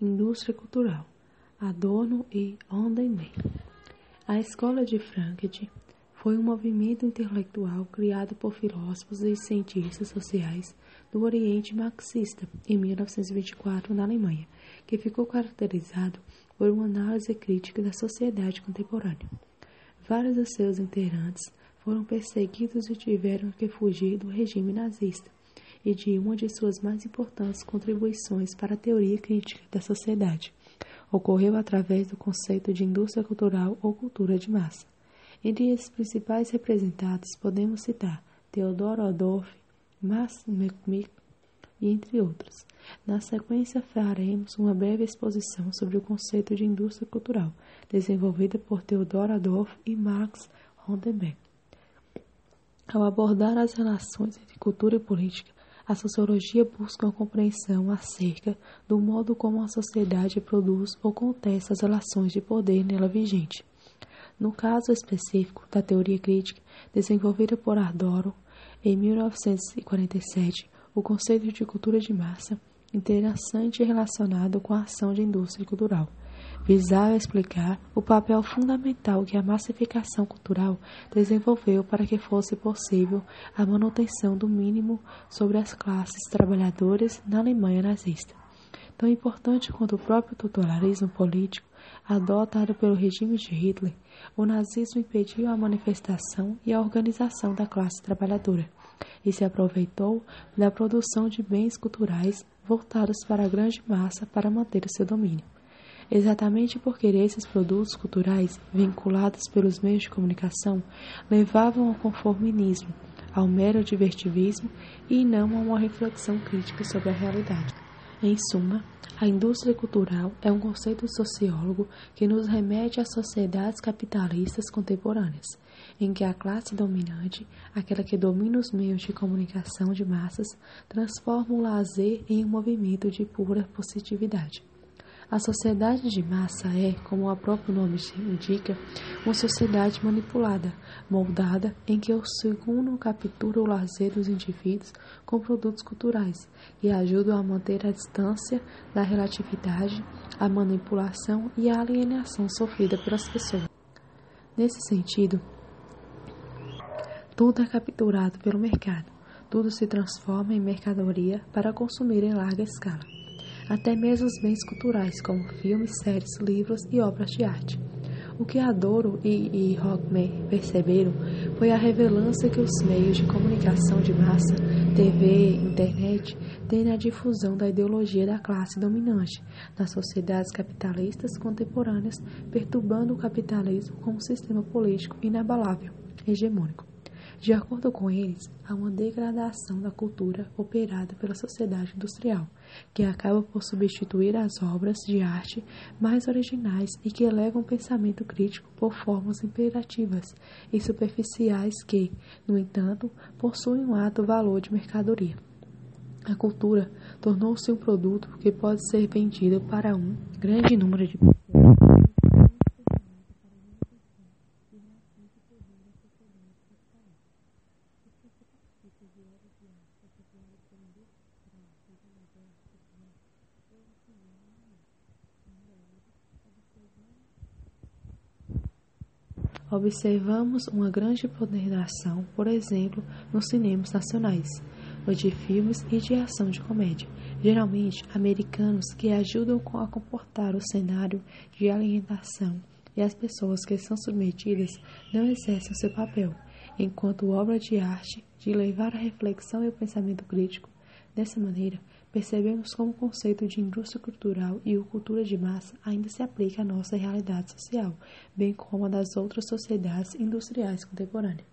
Indústria Cultural, Adorno e Hondenberg. A Escola de Frankfurt foi um movimento intelectual criado por filósofos e cientistas sociais do Oriente marxista em 1924 na Alemanha, que ficou caracterizado por uma análise crítica da sociedade contemporânea. Vários dos seus integrantes foram perseguidos e tiveram que fugir do regime nazista e de uma de suas mais importantes contribuições para a teoria crítica da sociedade. Ocorreu através do conceito de indústria cultural ou cultura de massa. Entre esses principais representados podemos citar Theodor Adolph, Max McMick entre outros. Na sequência faremos uma breve exposição sobre o conceito de indústria cultural, desenvolvida por Theodor Adolph e Max Rondenberg. Ao abordar as relações entre cultura e política, a sociologia busca uma compreensão acerca do modo como a sociedade produz ou contesta as relações de poder nela vigente. No caso específico da teoria crítica, desenvolvida por Ardoro em 1947, o conceito de cultura de massa, interessante e relacionado com a ação de indústria cultural visava explicar o papel fundamental que a massificação cultural desenvolveu para que fosse possível a manutenção do mínimo sobre as classes trabalhadoras na Alemanha nazista. Tão importante quanto o próprio totalitarismo político adotado pelo regime de Hitler, o nazismo impediu a manifestação e a organização da classe trabalhadora e se aproveitou da produção de bens culturais voltados para a grande massa para manter o seu domínio exatamente porque esses produtos culturais, vinculados pelos meios de comunicação, levavam ao conformismo, ao mero divertivismo e não a uma reflexão crítica sobre a realidade. Em suma, a indústria cultural é um conceito sociólogo que nos remete às sociedades capitalistas contemporâneas, em que a classe dominante, aquela que domina os meios de comunicação de massas, transforma o lazer em um movimento de pura positividade. A sociedade de massa é, como o próprio nome indica, uma sociedade manipulada, moldada, em que o segundo captura o lazer dos indivíduos com produtos culturais, que ajudam a manter a distância da relatividade, a manipulação e a alienação sofrida pelas pessoas. Nesse sentido, tudo é capturado pelo mercado, tudo se transforma em mercadoria para consumir em larga escala até mesmo os bens culturais, como filmes, séries, livros e obras de arte. O que Adoro e, e Rockman perceberam foi a revelância que os meios de comunicação de massa, TV, internet, têm na difusão da ideologia da classe dominante nas sociedades capitalistas contemporâneas, perturbando o capitalismo como um sistema político inabalável, hegemônico. De acordo com eles, há uma degradação da cultura operada pela sociedade industrial, que acaba por substituir as obras de arte mais originais e que elevam o pensamento crítico por formas imperativas e superficiais que, no entanto, possuem um alto valor de mercadoria. A cultura tornou-se um produto que pode ser vendido para um grande número de pessoas Observamos uma grande ponderação, por exemplo, nos cinemas nacionais, ou de filmes e de ação de comédia, geralmente americanos que ajudam a comportar o cenário de alienação e as pessoas que são submetidas não exercem seu papel, enquanto obra de arte de levar a reflexão e o pensamento crítico. Dessa maneira, percebemos como o conceito de indústria cultural e o cultura de massa ainda se aplica à nossa realidade social, bem como a das outras sociedades industriais contemporâneas.